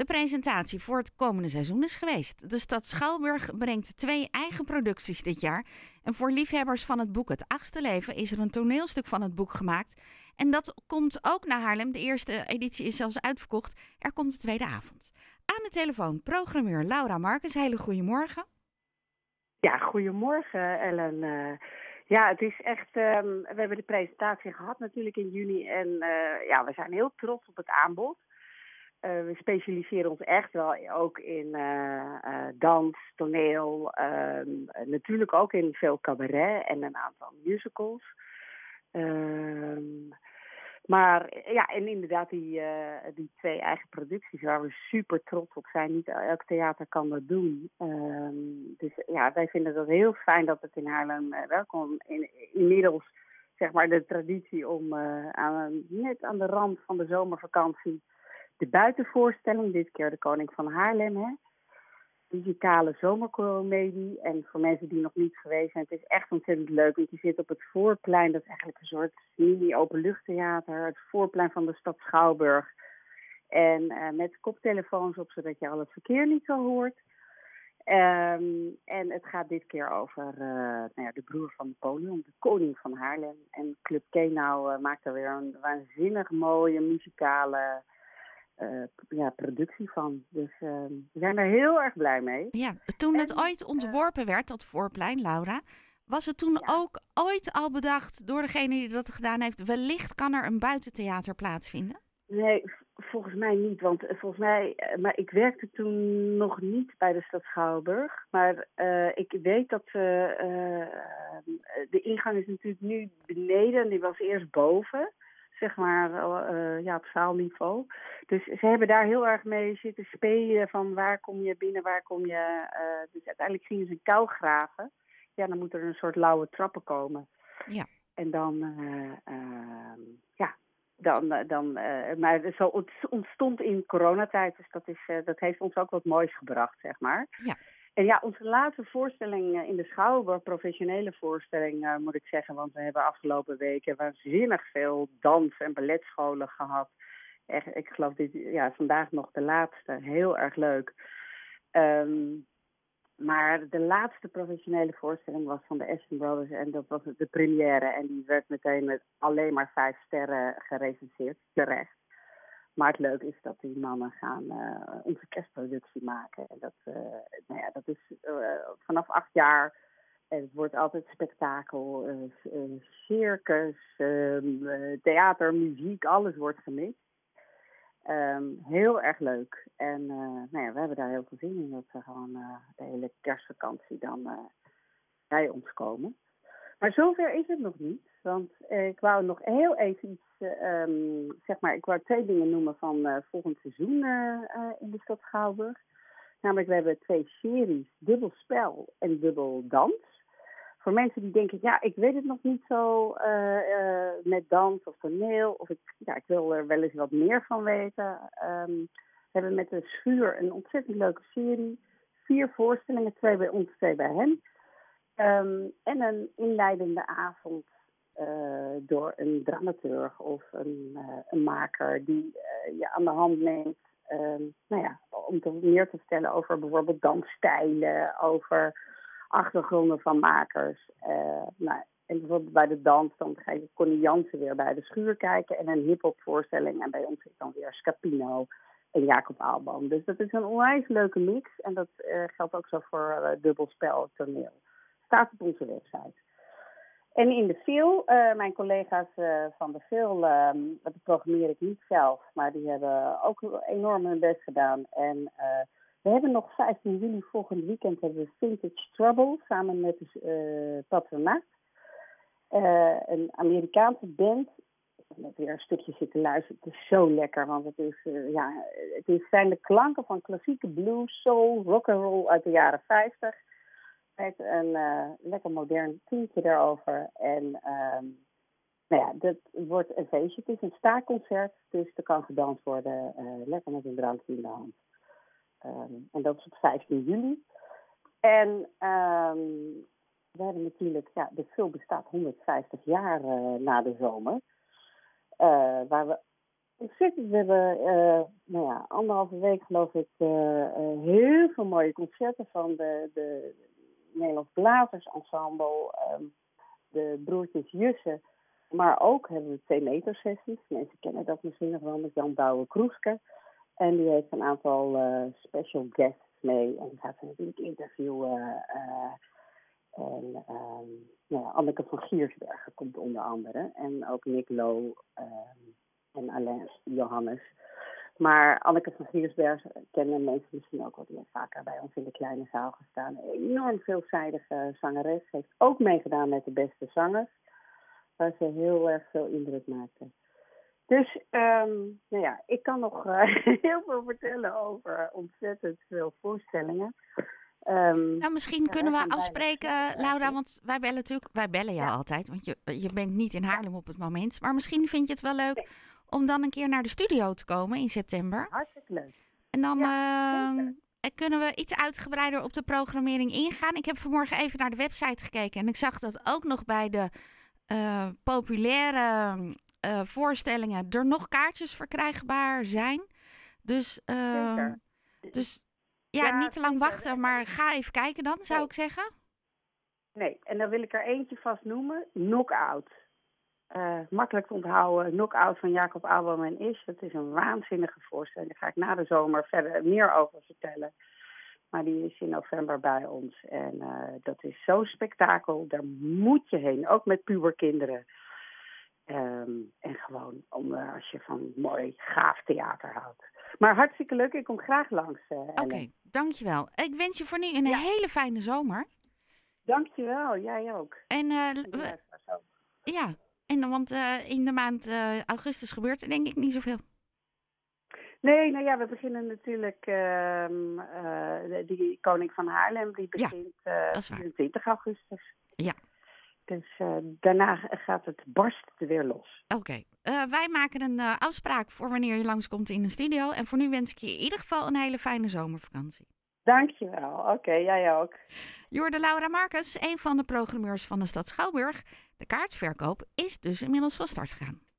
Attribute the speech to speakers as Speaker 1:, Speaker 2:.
Speaker 1: De presentatie voor het komende seizoen is geweest. De stad Schouwburg brengt twee eigen producties dit jaar. En voor liefhebbers van het boek Het Achtste Leven is er een toneelstuk van het boek gemaakt. En dat komt ook naar Haarlem. De eerste editie is zelfs uitverkocht. Er komt de tweede avond. Aan de telefoon programmeur Laura Markens. Hele goedemorgen.
Speaker 2: Ja, goedemorgen Ellen. Uh, ja, het is echt. Um, we hebben de presentatie gehad natuurlijk in juni. En uh, ja, we zijn heel trots op het aanbod. Uh, we specialiseren ons echt wel ook in dans, toneel. Ehm, natuurlijk ook in veel cabaret en een aantal musicals. Ehm maar ja, en inderdaad die, die twee eigen producties waar we super trots op zijn. Niet elk theater kan dat doen. Um, dus ja, wij vinden het heel fijn dat het in Haarlem welkom. In, inmiddels zeg maar de traditie om aan, net aan de rand van de zomervakantie de buitenvoorstelling, dit keer de Koning van Haarlem, hè, digitale zomercomedie. En voor mensen die nog niet geweest zijn, het is echt ontzettend leuk. Want je zit op het voorplein, dat is eigenlijk een soort mini-openluchttheater. Het voorplein van de stad Schouwburg. En uh, met koptelefoons op, zodat je al het verkeer niet zo hoort. Um, en het gaat dit keer over uh, nou ja, de broer van Napoleon, de koning van Haarlem. En Club Kenau uh, maakt er weer een waanzinnig mooie muzikale uh, ja, productie van. Dus uh, we zijn er heel erg blij mee.
Speaker 1: Ja, toen het ooit ontworpen werd, dat voorplein, Laura, was het toen ja. ook ooit al bedacht door degene die dat gedaan heeft, wellicht kan er een buitentheater plaatsvinden?
Speaker 2: Nee, volgens mij niet. Want volgens mij, maar ik werkte toen nog niet bij de stad Schouwburg. Maar uh, ik weet dat uh, de ingang is natuurlijk nu beneden en die was eerst boven zeg maar, uh, ja, op zaalniveau. Dus ze hebben daar heel erg mee zitten spelen van waar kom je binnen, waar kom je... Uh, dus uiteindelijk gingen ze een kou graven. Ja, dan moet er een soort lauwe trappen komen.
Speaker 1: Ja.
Speaker 2: En dan, uh, ja, dan, dan maar zo ontstond in coronatijd, dus dat, is, dat heeft ons ook wat moois gebracht, zeg maar.
Speaker 1: Ja.
Speaker 2: En ja, onze laatste voorstelling in de Schouwburg, professionele voorstelling uh, moet ik zeggen, want we hebben afgelopen weken waanzinnig veel dans- en balletscholen gehad. Echt, ik geloof dit, ja, vandaag nog de laatste, heel erg leuk. Um, maar de laatste professionele voorstelling was van de Aston Brothers en dat was de première. En die werd meteen met alleen maar vijf sterren gerecenseerd, terecht. Maar het leuke is dat die mannen gaan uh, onze kerstproductie maken. En dat, uh, nou ja, dat is uh, vanaf acht jaar. En het wordt altijd spektakel, circus, theater, muziek, alles wordt gemixt. Um, heel erg leuk. En nou ja, we hebben daar heel veel zin in dat ze gewoon de hele kerstvakantie dan bij ons komen. Maar zover is het nog niet. Want uh, ik wou nog heel even iets, uh, um, zeg maar, ik wou twee dingen noemen van uh, volgend seizoen in de stad Schouwburg. Namelijk, we hebben twee series, Dubbel Spel en Dubbel Dans. Voor mensen die denken, ja, ik weet het nog niet zo met dans of toneel, of ik, ja, ik wil er wel eens wat meer van weten. Um, we hebben met de Schuur een ontzettend leuke serie. Vier voorstellingen, twee bij ons, twee bij hen. Um, en een inleidende avond door een dramaturg of een, uh, een maker die uh, je aan de hand neemt. Um, nou ja, om te meer te vertellen over bijvoorbeeld dansstijlen, over achtergronden van makers. nou, en bijvoorbeeld bij de dans, dan ga je Connie Jansen weer bij de schuur kijken en een hip-hop voorstelling. En bij ons is dan weer Scapino en Jacob Aalboom. Dus dat is een onwijs leuke mix. En dat geldt ook zo voor dubbelspel toneel staat op onze website. En in de film, uh, mijn collega's uh, van de film, uh, dat programmeer ik niet zelf, maar die hebben ook enorm hun best gedaan. En we hebben nog 15 juli volgend weekend hebben we Vintage Trouble samen met de een Amerikaanse band. Ik heb weer een stukje zitten luisteren. Het is zo lekker, want het, is, ja, het is, zijn de klanken van klassieke blues, soul, rock and roll uit de jaren 50 met een uh, lekker modern tintje erover. En um, nou ja, dat wordt een feestje. Het is een staakconcert, dus er kan gedanst worden, uh, lekker met een drankje in de hand. Um, en dat is op 15 juli. En um, we hebben natuurlijk, ja, de film bestaat 150 jaar uh, na de zomer. waar we Ontzettend. We hebben uh, nou ja, anderhalve week geloof ik heel veel mooie concerten van de, de Nederlands Blazers Ensemble, ehm, de broertjes Jussen. Maar ook hebben we twee meter sessies. Mensen kennen dat misschien nog wel met Jan Douwe Kroeske. En die heeft een aantal special guests mee. En gaat ze natuurlijk interviewen. En um, nou ja, Anneke van Giersbergen komt onder andere. En ook Nick Low um, en Alain Johannes. Maar Anneke van Giersbergen kennen mensen misschien ook wel. Die heeft vaker bij ons in de kleine zaal gestaan. Een enorm veelzijdige zangeres. Heeft ook meegedaan met de beste zangers. Waar ze heel erg veel indruk maakte. Dus um, nou ja, ik kan nog uh, heel veel vertellen over ontzettend veel voorstellingen.
Speaker 1: Um, nou, misschien kunnen we afspreken, Laura, want wij bellen natuurlijk, wij bellen jou altijd, want je, je bent niet in Haarlem op het moment. Maar misschien vind je het wel leuk om dan een keer naar de studio te komen in september.
Speaker 2: Hartstikke leuk.
Speaker 1: En dan uh, kunnen we iets uitgebreider op de programmering ingaan. Ik heb vanmorgen even naar de website gekeken en ik zag dat ook nog bij de uh, populaire uh, voorstellingen er nog kaartjes verkrijgbaar zijn. Dus, dus ja, niet te lang wachten, maar ga even kijken dan, zou ik zeggen.
Speaker 2: Nee, en dan wil ik er eentje vast noemen. Knockout. Uh, makkelijk te onthouden. Knockout van Jacob Abel en Is. Het is een waanzinnige voorstelling. Daar ga ik na de zomer verder meer over vertellen. Maar die is in november bij ons. En uh, dat is zo'n spektakel. Daar moet je heen. Ook met puberkinderen. Um, en gewoon om, uh, als je van mooi, gaaf theater houdt. Maar hartstikke leuk. Ik kom graag langs.
Speaker 1: Oké, okay, dankjewel. Ik wens je voor nu een hele fijne zomer.
Speaker 2: Dankjewel. Jij ook.
Speaker 1: En we, ja, en want in de maand augustus gebeurt er denk ik niet zoveel.
Speaker 2: Nee, nou ja, we beginnen natuurlijk. Uh, die Koning van Haarlem die begint ja, 24 augustus.
Speaker 1: Ja,
Speaker 2: dus uh, daarna gaat het barst weer los.
Speaker 1: Oké. Okay. Uh, wij maken een uh, afspraak voor wanneer je langskomt in de studio. En voor nu wens ik je in ieder geval een hele fijne zomervakantie.
Speaker 2: Dankjewel. Oké, jij ook.
Speaker 1: Jorde Laura Marcus, een van de programmeurs van de stad Schouwburg. De kaartverkoop is dus inmiddels van start gegaan.